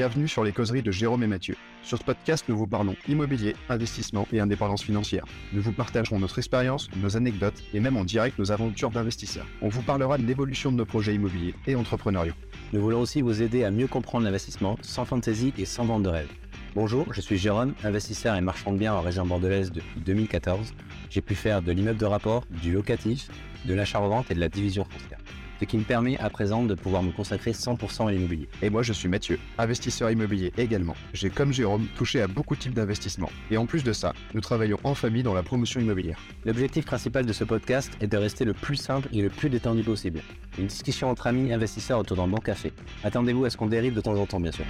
Bienvenue sur les causeries de Jérôme et Mathieu. Sur ce podcast, nous vous parlons immobilier, investissement et indépendance financière. Nous vous partagerons notre expérience, nos anecdotes et même en direct nos aventures d'investisseurs. On vous parlera de l'évolution de nos projets immobiliers et entrepreneuriaux. Nous voulons aussi vous aider à mieux comprendre l'investissement sans fantaisie et sans vente de rêve. Bonjour, je suis Jérôme, investisseur et marchand de biens en région bordelaise depuis 2014. J'ai pu faire de l'immeuble de rapport, du locatif, de l'achat-revente et de la division foncière ce qui me permet à présent de pouvoir me consacrer 100% à l'immobilier. Et moi, je suis Mathieu, investisseur immobilier également. J'ai, comme Jérôme, touché à beaucoup de types d'investissements. Et en plus de ça, nous travaillons en famille dans la promotion immobilière. L'objectif principal de ce podcast est de rester le plus simple et le plus détendu possible. Une discussion entre amis investisseurs autour d'un bon café. Attendez-vous à ce qu'on dérive de temps en temps, bien sûr.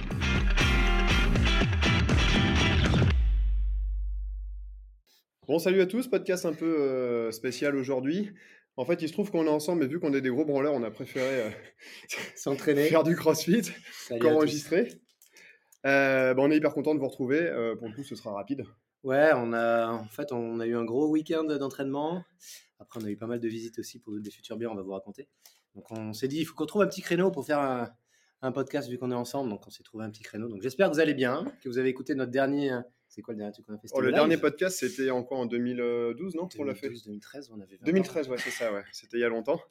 Bon, salut à tous, podcast un peu euh, spécial aujourd'hui. En fait, il se trouve qu'on est ensemble, mais vu qu'on est des gros branleurs, on a préféré euh, s'entraîner, faire du crossfit qu'enregistrer. Euh, bah, on est hyper content de vous retrouver. Euh, pour le coup, ce sera rapide. Ouais, on a, en fait, on a eu un gros week-end d'entraînement. Après, on a eu pas mal de visites aussi pour des futurs biens, on va vous raconter. Donc, on s'est dit, il faut qu'on trouve un petit créneau pour faire un, un podcast vu qu'on est ensemble. Donc, on s'est trouvé un petit créneau. Donc, j'espère que vous allez bien, que vous avez écouté notre dernier c'est quoi le dernier truc qu'on a fait? Oh, Le dernier podcast, c'était en quoi En 2012, non? 2012, l'a fait 2013, on avait 2013, ouais, c'est ça, ouais. C'était il y a longtemps.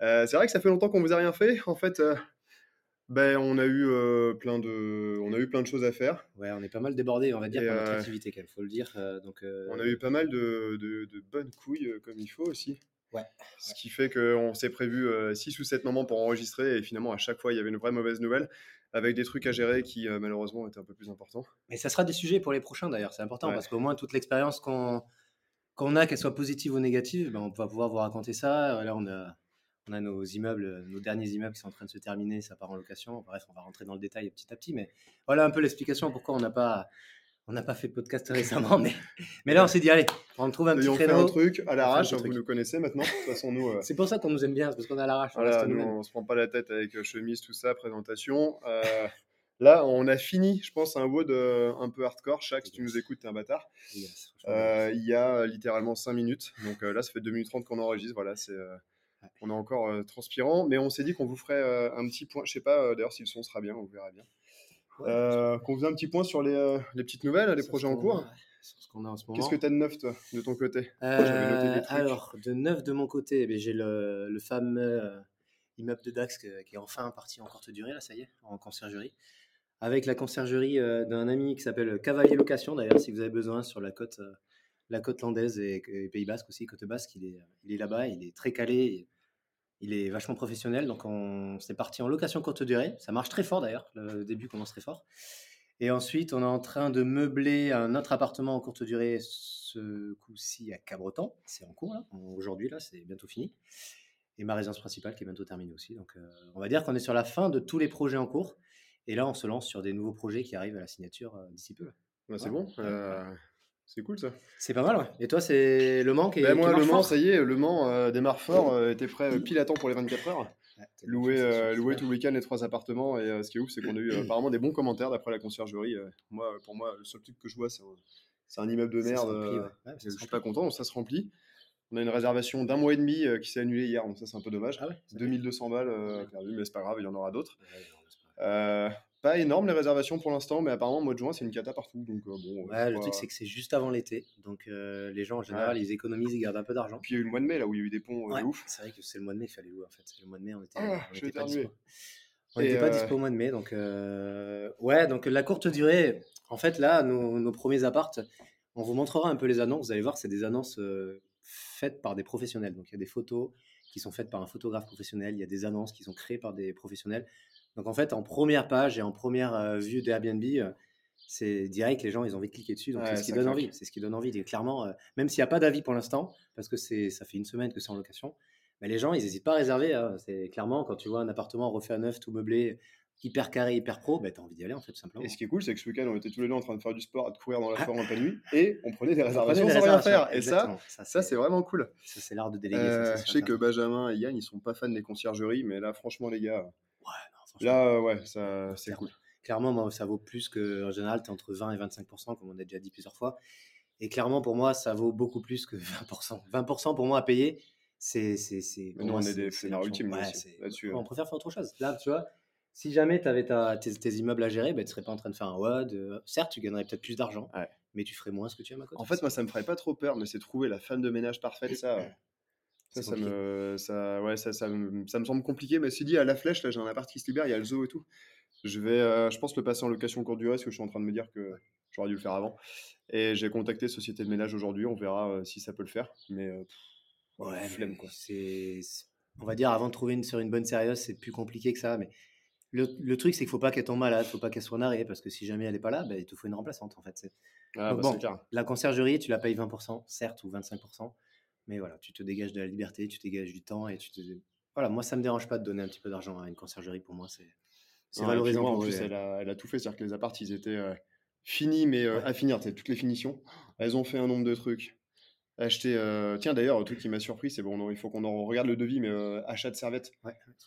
Euh, c'est vrai que ça fait longtemps qu'on vous a rien fait. En fait, euh, ben, on, a eu, euh, plein de, on a eu plein de choses à faire. Ouais, on est pas mal débordé, on va dire, par notre activité, il faut le dire. donc, On a eu pas mal de, de, bonnes couilles, comme il faut aussi. Ouais. Ce qui fait qu'on s'est prévu 6 ou 7 moments pour enregistrer et finalement, à chaque fois, il y avait une vraie mauvaise nouvelle avec des trucs à gérer qui euh, malheureusement étaient un peu plus importants. Mais ça sera des sujets pour les prochains d'ailleurs, c'est important parce qu'au moins toute l'expérience qu'on qu'on a, qu'elle soit positive ou négative, ben, on va pouvoir vous raconter ça. Là, on a, on a nos immeubles, nos derniers immeubles qui sont en train de se terminer, ça part en location. Bref, on va rentrer dans le détail petit à petit, mais voilà un peu l'explication pourquoi on n'a pas on n'a pas fait de podcast récemment, mais, mais là, on s'est dit, allez, on trouve un petit créneau. On fait un truc à l'arrache, vous nous connaissez maintenant. De toute façon, nous. Euh, c'est pour ça qu'on nous aime bien, parce qu'on est à l'arrache. Voilà, on se prend pas la tête avec euh, chemise, tout ça, présentation. Euh, là, on a fini, je pense, un WOD un peu hardcore. Chaque, si tu nous écoutes, t'es un bâtard. il y a littéralement 5 minutes. Donc là, ça fait 2 minutes 30 qu'on enregistre. Voilà, c'est. on est encore transpirant, mais on s'est dit qu'on vous ferait un petit point. Je sais pas d'ailleurs si le son sera bien, on verra bien. Euh, qu'on faisait un petit point sur les, euh, les petites nouvelles, les projets en cours. Qu'est-ce que tu as de neuf, toi, de ton côté euh, Alors, de neuf de mon côté, eh j'ai le, le, fameux immeuble de Dax qui est enfin parti en courte durée, là, ça y est, en conciergerie. Avec la conciergerie d'un ami qui s'appelle Cavalier Location, d'ailleurs, si vous avez besoin, sur la côte, la côte landaise et, Pays Basque aussi, côte basque, il est, il est là-bas, il est très calé. Il est vachement professionnel, donc on s'est parti en location courte durée. Ça marche très fort d'ailleurs, le début commence très fort. Et ensuite, on est en train de meubler un autre appartement en courte durée, ce coup-ci à Cabreton. C'est en cours là, aujourd'hui là, c'est bientôt fini. Et ma résidence principale qui est bientôt terminée aussi. Donc euh, on va dire qu'on est sur la fin de tous les projets en cours. Et là, on se lance sur des nouveaux projets qui arrivent à la signature euh, d'ici peu. c'est bon. Euh, c'est cool ça. C'est pas mal, ouais. Et toi, c'est Le Mans qui est. Ben moi, Le Mans, ça y est, Le Mans euh, démarre fort, euh, était prêt euh, pile à temps pour les 24 heures. loué, loué tout le week-end les trois appartements. Et ce qui est ouf, c'est qu'on a eu apparemment des bons commentaires d'après la conciergerie. moi, pour moi, le seul truc que je vois, c'est un, un, immeuble de merde. je suis pas content, donc ça se remplit. On a une réservation d'un mois et demi qui s'est annulée hier, donc ça, c'est un peu dommage. 2200 ah balles perdu, mais c'est pas grave, il y en aura d'autres. Pas énorme les réservations pour l'instant, mais apparemment, mois de juin, c'est une cata partout. Donc, euh, bon, ouais, le truc, c'est que c'est juste avant l'été. Donc, euh, les gens, en général, ils économisent, ils gardent un peu d'argent. Puis, il y a eu le mois de mai, là, où il y a eu des ponts euh, ouf. C'est vrai que c'est le mois de mai, il fallait louer, en fait. Le mois de mai, on était, ah, on pas dispo. On n'était pas dispo au mois de mai. Donc, ouais, donc la courte durée, en fait, là, nos, nos, premiers appartes, on vous montrera un peu les annonces. Vous allez voir, c'est des annonces faites par des professionnels. Donc, il y a des photos qui sont faites par un photographe professionnel. Il y a des annonces qui sont créées par des professionnels. Donc en fait, en première page et en première euh, vue d'Airbnb, euh, c'est direct, les gens, ils ont envie de cliquer dessus. Donc c'est ce qui donne envie. C'est ce qui donne envie. Et clairement, euh, même s'il n'y a pas d'avis pour l'instant, parce que ça fait une semaine que c'est en location, mais les gens, ils n'hésitent pas à réserver. Hein. C'est clairement quand tu vois un appartement refait à neuf, tout meublé, hyper carré, hyper pro, bah, tu as envie d'y aller en fait, tout simplement. Et ce qui est cool, c'est que ce week-end, on était tous les deux en train de faire du sport, à courir dans la ah. forêt en pleine nuit, et on prenait des réservations sans rien faire. Et ça, ça, c'est vraiment cool. Ça, c'est l'art de déléguer. je sais que Benjamin et Yann, ils sont pas fans des conciergeries, mais là, franchement, les gars. Là, ouais, ça, c'est cool. Clairement, moi, ça vaut plus que en général, tu es entre 20 et 25%, comme on a déjà dit plusieurs fois. Et clairement, pour moi, ça vaut beaucoup plus que 20%. 20% pour moi à payer, c'est. Nous, on est des fainéants ultimes là-dessus. On préfère faire autre chose. Là, tu vois, si jamais tu avais tes, immeubles à gérer, bah, tu ne serais pas en train de faire un WAD. Euh, certes, tu gagnerais peut-être plus d'argent, mais tu ferais moins ce que tu aimes à côté. En fait, moi, ça me ferait pas trop peur, mais c'est trouver la femme de ménage parfaite, ça. Ça, ça me, ça, ouais, ça, ça, me, ça me semble compliqué. Mais si dit, à la flèche, là, j'ai un appart qui se libère, il y a le zoo et tout. Je vais, euh, je pense, le passer en location court durée, parce que je suis en train de me dire que j'aurais dû le faire avant. Et j'ai contacté Société de ménage aujourd'hui, on verra euh, si ça peut le faire. Mais ouais, flemme, quoi. C'est, on va dire, avant de trouver une, sur une bonne sérieuse, c'est plus compliqué que ça. Mais le, truc, c'est qu'il faut pas qu'elle tombe malade, faut pas qu'elle soit en arrêt, parce que si jamais elle n'est pas là, bah, il te faut une remplaçante en fait. Ah, bah, bon, la conciergerie, tu la payes 20%, certes, ou 25%, mais voilà, tu te dégages de la liberté, tu te dégages du temps et tu te. Voilà, moi, ça me dérange pas de donner un petit peu d'argent à une conciergerie. Pour moi, c'est valorisant. en plus, elle a, tout fait, c'est-à-dire que les apparts, ils étaient euh, finis, mais euh, à finir, toutes les finitions. Elles ont fait un nombre de trucs acheter. Euh, tiens, d'ailleurs, un truc qui m'a surpris, c'est bon, il faut qu'on en regarde le devis, mais euh, achat de servettes.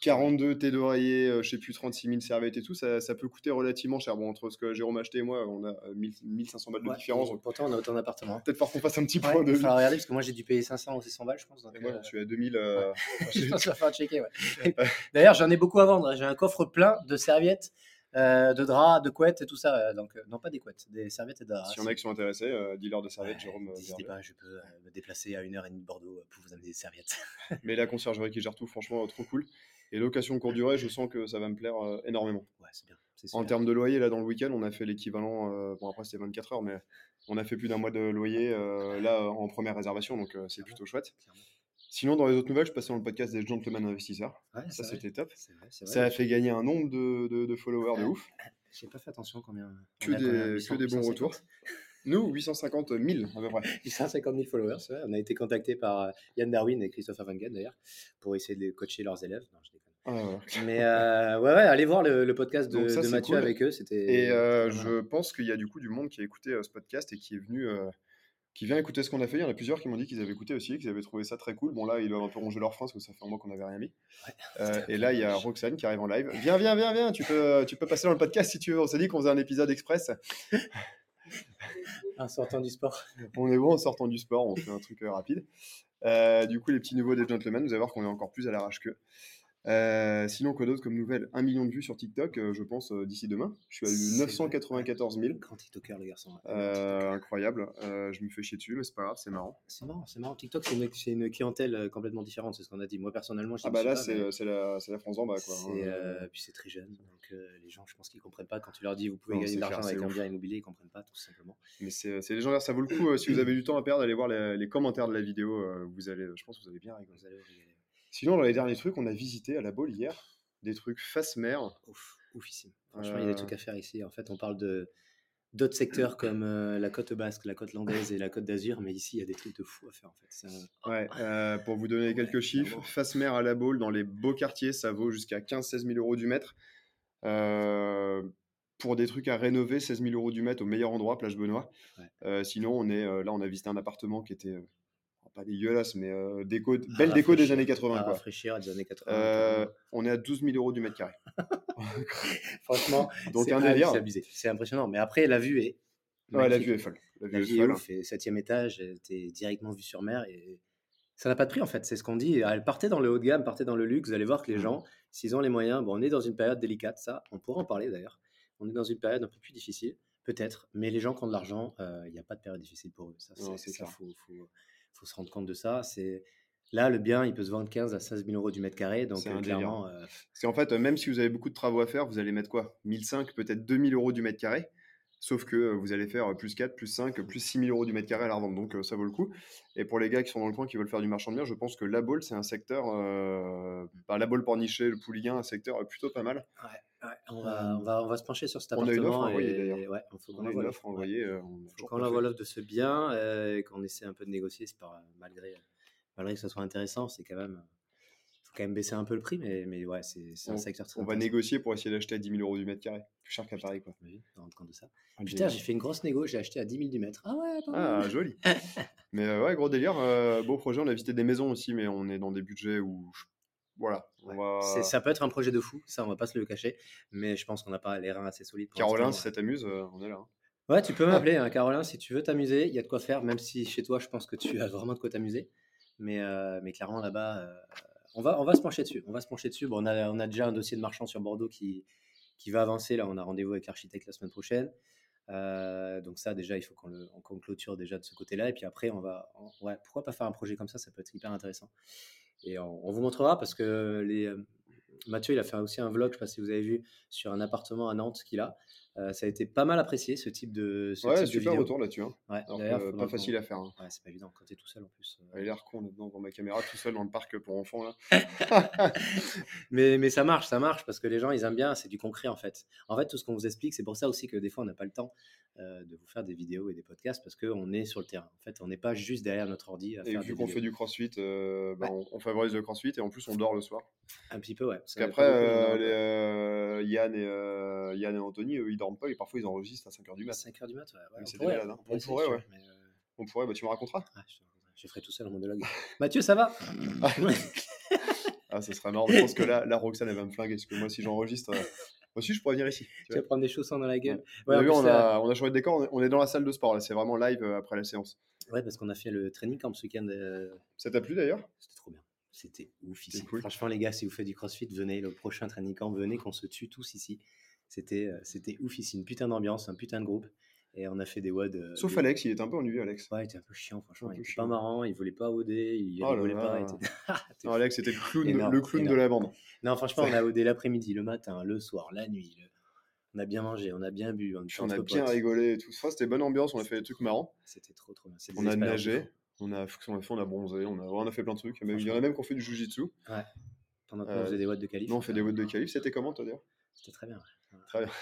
42 thé d'oreiller, euh, je sais plus, 36 000 servettes et tout, ça, ça, peut coûter relativement cher. Bon, entre ce que Jérôme a acheté et moi, on a 1500 balles de différence. Pourtant, on a autant d'appartements. Peut-être qu'on fasse un petit point de. Il va regarder, parce que moi, j'ai dû payer 500 ou 600 balles, je pense. et moi, je suis à 2000. je pense qu'il va falloir checker. D'ailleurs, j'en ai beaucoup à vendre. J'ai un coffre plein de serviettes. Euh, de draps, de couettes et tout ça. Euh, donc, euh, non, pas des couettes, des serviettes et de draps. Si en a qui sont intéressés, dealer de serviettes, Jérôme. N'hésitez pas, je peux me déplacer à une heure et demie de Bordeaux pour vous amener des serviettes. Mais la conciergerie qui gère tout, franchement, trop cool. Et location court durée, je sens que ça va me plaire énormément. Ouais, c'est bien. En termes de loyer, là, dans le week-end, on a fait l'équivalent. bon, après, c'était 24 heures, mais on a fait plus d'un mois de loyer là en première réservation, donc c'est plutôt chouette. Sinon, dans les autres nouvelles, je passais dans le podcast des Gentlemen Investisseurs. ça, c'était top. ça a fait gagner un nombre de, followers de ouf. J'ai pas fait attention combien. Que, des, des bons retours. Nous, 850 000 à peu près. 850 000 followers, vrai. On a été contacté par euh, Yann Darwin et Christopher Van d'ailleurs pour essayer de coacher leurs élèves. Non, je déconne. Ah, Mais euh, ouais, ouais, allez voir le, podcast de, Mathieu avec eux. Et euh, je pense qu'il y a du coup du monde qui a écouté ce podcast et qui est venu qui vient écouter ce qu'on a fait. Il y en a plusieurs qui m'ont dit qu'ils avaient écouté aussi, qu'ils avaient trouvé ça très cool. Bon, là, ils doivent un peu ronger leur frein parce que ça fait un mois qu'on n'avait rien mis. Euh, et là, il y a Roxane qui arrive en live. Viens, viens, viens, viens, tu peux, tu peux passer dans le podcast si tu veux. On s'est dit qu'on faisait un épisode express. En sortant du sport. On est bon en sortant du sport, on fait un truc euh, rapide. Euh, du coup, les petits nouveaux des gentlemen, vous allez voir qu'on est encore plus à l'arrache qu'eux. Euh, sinon, quoi d'autre comme nouvelle? Un million de vues sur TikTok, euh, je pense, euh, d'ici demain. Je suis à 994 000. Grand TikToker, le garçon. incroyable. je me fais chier dessus, mais c'est pas grave, c'est marrant. C'est marrant, c'est marrant. TikTok, c'est une, une, clientèle complètement différente, c'est ce qu'on a dit. Moi, personnellement, je Ah, bah là, c'est la, la, France en bas, quoi. Hein. puis c'est très jeune, donc les gens, je pense qu'ils comprennent pas. Quand tu leur dis, vous pouvez gagner de l'argent avec un bien immobilier, ils comprennent pas, tout simplement. Mais c'est légendaire, ça vaut le coup. si vous avez du temps à perdre, allez voir les, commentaires de la vidéo. vous allez, je pense que vous allez bien rigoler. Vous allez Sinon, dans les derniers trucs, on a visité à la Baule hier des trucs face mer. Ouf, oufissime. Franchement, il y a des trucs à faire ici. En fait, on parle de d'autres secteurs comme euh, la côte basque, la côte landaise et la côte d'Azur, mais ici, il y a des trucs de fou à faire en fait. Ouais, euh, pour vous donner quelques chiffres, face mer à la Baule, dans les beaux quartiers, ça vaut jusqu'à 15-16 000 euros du mètre. Euh, pour des trucs à rénover, 16 000 euros du mètre au meilleur endroit, plage Benoît. sinon, on est là, on a visité un appartement qui était pas dégueulasse, mais euh, déco, belle déco des années 80. Quoi. Rafraîchir des années 80. Euh, on est à 12 000 euros du mètre carré. Franchement, donc un délire. C'est impressionnant. Mais après, la vue est. Ouais, la vue est folle. La vue, est, ouf. septième étage, tu es directement vu sur mer et ça n'a pas de prix en fait. C'est ce qu'on dit. Elle partait dans le haut de gamme, partait dans le luxe. Vous allez voir que les mmh. gens, s'ils ont les moyens, bon, on est dans une période délicate, ça, on pourra en parler d'ailleurs. On est dans une période un peu plus difficile, peut-être, mais les gens qui ont de l'argent, euh, il n'y a pas de période difficile pour eux. Ça, c'est ça. Faut, faut, faut se rendre compte de ça. C'est Là, le bien, il peut se vendre 15 à 16 000 euros du mètre carré. Donc, euh, clairement. Euh, Parce qu'en fait, même si vous avez beaucoup de travaux à faire, vous allez mettre quoi? 1005, peut-être 2000 euros du mètre carré. Sauf que euh, vous allez faire plus 4, plus 5, plus 6 000 euros du mètre carré à la revente. Donc, ça vaut le coup. Et pour les gars qui sont dans le coin, qui veulent faire du marchand de biens, je pense que la Baule, c'est un secteur. Bah, la Baule Pornichet, le Pouliguen, un secteur plutôt pas mal. Ouais, on, va, on, va, on, va, se pencher sur cet appartement. On a une offre envoyée d'ailleurs. Ouais, on, a une offre envoyée. quand on envoie l'offre de ce bien et qu'on essaie un peu de négocier, pas malgré malgré que ce soit intéressant, c'est quand même. faut quand même baisser un peu le prix, mais, mais ouais, c'est un secteur très On va négocier pour essayer d'acheter à 10 000 euros du mètre carré. Plus cher qu'à Paris, quoi. Oui, on compte de ça. Ah, Putain, j'ai fait une grosse négo, j'ai acheté à 10 000 du mètre. Ah ouais, Ah, joli. mais euh, ouais, gros délire. Euh, beau projet. On a visité des maisons aussi, mais on est dans des budgets où. Voilà. Ça peut être un projet de fou, ça, on va pas se le cacher. Mais je pense qu'on n'a pas les reins assez solides. Carolin, si ça t'amuse, euh, on est là. Hein. Ouais, tu peux m'appeler, hein, Carolin, si tu veux t'amuser. Il y a de quoi faire, même si chez toi, je pense que tu as vraiment de quoi t'amuser. Mais, euh, mais clairement, là-bas, euh, on, va, on va se pencher dessus. On va se pencher dessus. Bon, on, a, on a déjà un dossier de marchand sur Bordeaux qui, qui va avancer. Là, on a rendez-vous avec l'architecte la semaine prochaine. Euh, donc ça, déjà, il faut qu'on le qu'on clôture déjà de ce côté-là. Et puis après, on va, ouais, pourquoi pas faire un projet comme ça Ça peut être hyper intéressant. Et on, vous montrera parce que les, euh, Mathieu, il a fait aussi un vlog, je ne sais pas si vous avez vu, sur un appartement à Nantes qu'il a. Euh, ça a été pas mal apprécié ce type de. Ce ouais, type super retour là-dessus. Hein. Ouais, d'ailleurs, pas facile à faire. Hein. Ouais, c'est pas évident quand tu es tout seul en plus. Il a l'air con devant ma caméra, tout seul dans le parc pour enfants là. mais, mais ça marche, ça marche parce que les gens ils aiment bien, c'est du concret en fait. En fait, tout ce qu'on vous explique, c'est pour ça aussi que des fois on n'a pas le temps euh, de vous faire des vidéos et des podcasts parce qu'on est sur le terrain. En fait, on n'est pas juste derrière notre ordi. et vu qu'on fait du crossfit, euh, bah, on, favorise le crossfit et en plus on dort le soir. Un petit peu, ouais. Parce qu'après, euh, Yann, et, Yann et Anthony, eux, ils dorment pas et parfois ils enregistrent à 5h du mat. 5h du mat, ouais. malade. Hein. On, pourrait, ouais. On pourrait, bah, tu me raconteras ah, je, ferai tout seul en monologue. Mathieu, ça va? Ah, ça serait marrant. Je pense que là, là Roxane, elle va me flinguer. Parce que moi, si j'enregistre, aussi, je pourrais venir ici. Tu, vas prendre des chaussons dans la gueule. Ouais, on, a, on, a, changé de décor, on est dans la salle de sport, là, c'est vraiment live euh, après la séance. Ouais, parce qu'on a fait le training camp ce week-end. Euh, Ça t'a plu d'ailleurs? C'était trop bien. C'était ouf ici. Cool. Franchement, les gars, si vous faites du crossfit, venez, le prochain training camp, venez qu'on se tue tous ici. C'était euh, c'était ouf ici, une putain d'ambiance, un putain de groupe. Et on a fait des WOD. Sauf Alex, il était un peu ennuyé, Alex. Ouais, il était un peu chiant, franchement. Il était pas marrant, il voulait pas OD, il oh voulait pas. non, Alex, c'était le clown, le clown de la bande. Non, franchement, on a OD l'après-midi, le matin, le soir, la nuit, on a bien mangé, on a bien bu. On, a bien rigolé et tout ça. C'était bonne ambiance, on a fait des trucs marrants. C'était trop trop bien. On a nagé, on a, on a, fait, on a bronzé, on a, on a fait plein de trucs. Il y en a même qui ont fait du jujitsu. Ouais. Pendant qu'on faisait des watts de qualif. Non, on fait des watts de qualif. C'était comment, toi, d'ailleurs? C'était très bien. Très bien.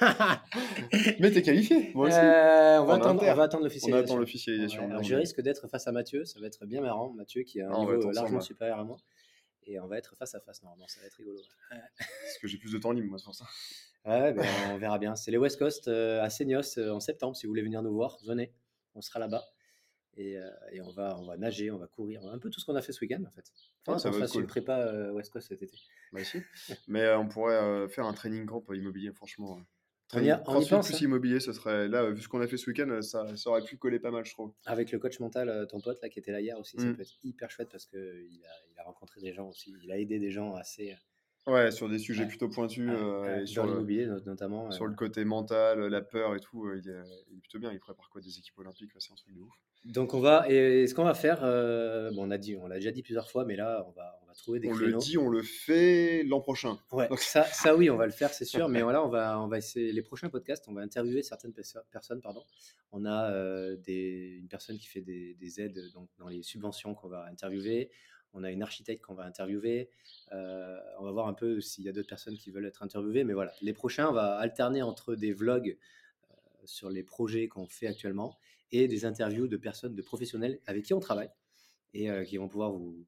Mais t'es qualifié, moi aussi. Euh, on, va attendre, on, va attendre, l'officialisation. On attend l'officialisation. je risque d'être face à Mathieu, ça va être bien marrant. Mathieu qui a un ah, niveau largement supérieur à moi. Et on va être face à face, normalement, ça va être rigolo. Parce que j'ai plus de temps libre, moi, c'est pour ça. Ouais, ben, on verra bien. C'est les West Coast euh, à Seignos euh, en septembre. Si vous voulez venir nous voir, venez. On sera là-bas. Et, euh, et, on, va, on va nager, on va courir. Un peu tout ce qu'on a fait ce week-end, en fait. Enfin, ça on fasse cool. une prépa West Coast cet été. Bah, si. Mais on pourrait faire un training camp immobilier, franchement. Y, on y pense, plus hein. immobilier, ce serait là, vu ce qu'on a fait ce week-end, ça, ça, aurait pu coller pas mal, je trouve. Avec le coach mental, ton pote là qui était là hier aussi, ça mmh. peut être hyper chouette parce qu'il a, il a rencontré des gens aussi, il a aidé des gens assez, Ouais, sur des sujets plutôt pointus. Euh, sur l'immobilier notamment. Sur le côté mental, la peur et tout, il, est, plutôt bien. Il prépare quoi Des équipes olympiques, c'est un truc de ouf. Donc on va, et ce qu'on va faire, euh, bon, on a dit, on l'a déjà dit plusieurs fois, mais là on va, on va trouver des on créneaux. Le dit, on le fait l'an prochain. Ouais, ça, ça oui, on va le faire, c'est sûr. mais voilà, on va, on va essayer les prochains podcasts, on va interviewer certaines personnes, pardon. On a euh, des, une personne qui fait des, des aides donc, dans les subventions qu'on va interviewer on a une architecte qu'on va interviewer. Euh, on va voir un peu s'il y a d'autres personnes qui veulent être interviewées. Mais voilà, les prochains, on va alterner entre des vlogs sur les projets qu'on fait actuellement et des interviews de personnes, de professionnels avec qui on travaille et euh, qui vont pouvoir vous,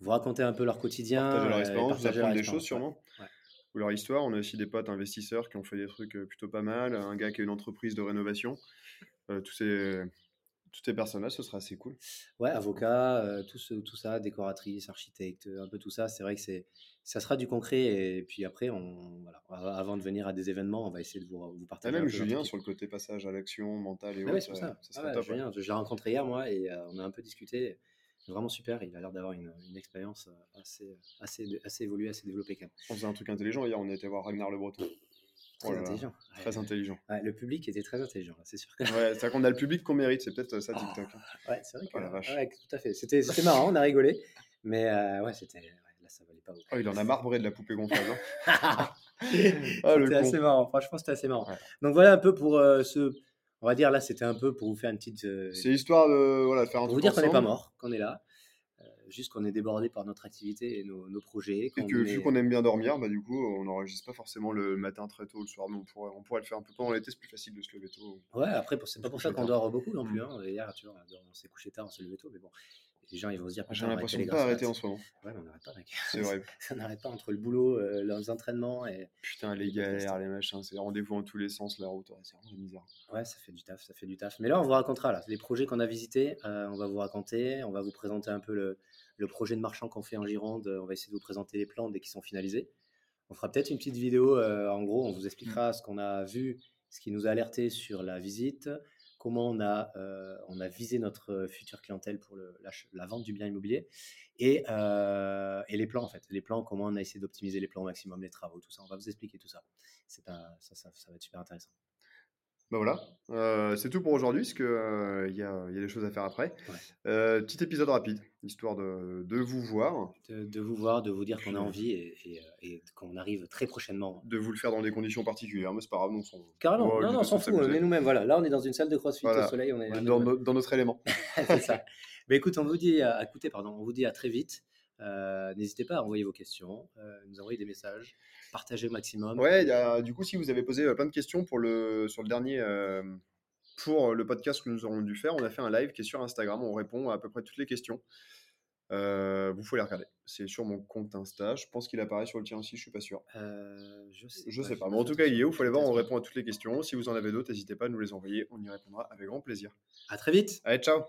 vous raconter un peu leur quotidien. Partager leur expérience, vous apprendre des choses sûrement. Ou leur histoire. On a aussi des potes investisseurs qui ont fait des trucs plutôt pas mal. Un gars qui a une entreprise de rénovation. tous ces toutes ces personnes-là, ce sera assez cool. Ouais, avocat, euh, tout, tout ça, décoratrice, architecte, euh, un peu tout ça. C'est vrai que c'est, ça sera du concret. Et puis après, on, voilà, avant de venir à des événements, on va essayer de vous, vous partager. Et même Julien sur le côté passage à l'action, mental et autres. c'est ça. ça ah top, Julien, je l'ai rencontré hier, moi, et euh, on a un peu discuté. Vraiment super. Il a l'air d'avoir une, une, expérience assez, assez, assez évoluée, assez développée quand même. On faisait un truc intelligent. Hier, on été voir Ragnar Le Breton. Très oh intelligent. Très intelligent. le public était très intelligent, c'est sûr. Que... Ouais, c'est qu'on a le public qu'on mérite, c'est peut-être ça TikTok. Hein. ouais, c'est vrai que. Oh, ouais, tout à fait. C'était, c'était marrant, on a rigolé. Mais euh, ouais, c'était. là, ça valait pas beaucoup. Oh, il en a marbré de la poupée gonflable. Hein. Ah, c'était assez marrant, franchement, c'était assez marrant. Donc voilà un peu pour euh, ce. On va dire là, c'était un peu pour vous faire une petite. Euh, c'est histoire de voilà, faire un pour vous dire qu'on n'est pas mort, qu'on est là juste qu'on est débordé par notre activité et nos, projets. Et que vu qu'on aime bien dormir, bah, du coup, on n'enregistre pas forcément le matin très tôt, le soir, mais on pourrait, on pourrait le faire un peu pendant l'été, c'est plus facile de se lever tôt. Ouais, après, c'est pas pour ça qu'on dort beaucoup non plus. Hein. Hier, tu vois, on s'est couché tard, on s'est levé tôt, mais bon, les gens ils vont se dire j'ai l'impression de pas arrêter en ce moment ouais mais on n'arrête pas mec c'est vrai ça n'arrête pas entre le boulot euh, leurs entraînements et putain les galères les machins c'est rendez-vous en tous les sens la route c'est vraiment misère ouais ça fait du taf ça fait du taf mais là on vous racontera là les projets qu'on a visités euh, on va vous raconter on va vous présenter un peu le, le projet de marchand qu'on fait en Gironde on va essayer de vous présenter les plans dès qu'ils sont finalisés on fera peut-être une petite vidéo euh, en gros on vous expliquera ce qu'on a vu ce qui nous a alerté sur la visite comment on a, on a visé notre future clientèle pour le, la, vente du bien immobilier et, et, les plans en fait. Les plans, comment on a essayé d'optimiser les plans au maximum, les travaux, tout ça. On va vous expliquer tout ça. C'est ça, ça, ça va être super intéressant. Ben voilà, euh, c'est tout pour aujourd'hui, parce qu'il euh, y, a, y, a des choses à faire après. Euh, petit épisode rapide, histoire de, de vous voir. De, vous voir, de vous dire qu'on a envie et, et, qu'on arrive très prochainement. De vous le faire dans des conditions particulières, mais c'est pas grave, on s'en Carrément, non, non, on s'en fout, on est nous-mêmes. Voilà. Là, on est dans une salle de crossfit au soleil. On est, dans, dans, notre élément. c'est ça. Mais écoute, on vous dit, à, écoutez, pardon, on vous dit à très vite. N'hésitez pas à envoyer vos questions, nous envoyer des messages partager au maximum. Ouais, y a, du coup, si vous avez posé euh, plein de questions pour le, sur le dernier, euh, pour le podcast que nous aurons dû faire, on a fait un live qui est sur Instagram. On répond à à peu près toutes les questions. Euh, vous pouvez les regarder. C'est sur mon compte Insta. Je pense qu'il apparaît sur le tien aussi, je suis pas sûr. je sais, je sais pas. Mais en tout cas, il est. Vous faut aller voir. On répond à toutes les questions. Si vous en avez d'autres, n'hésitez pas à nous les envoyer. On y répondra avec grand plaisir. À très vite. Allez, ciao.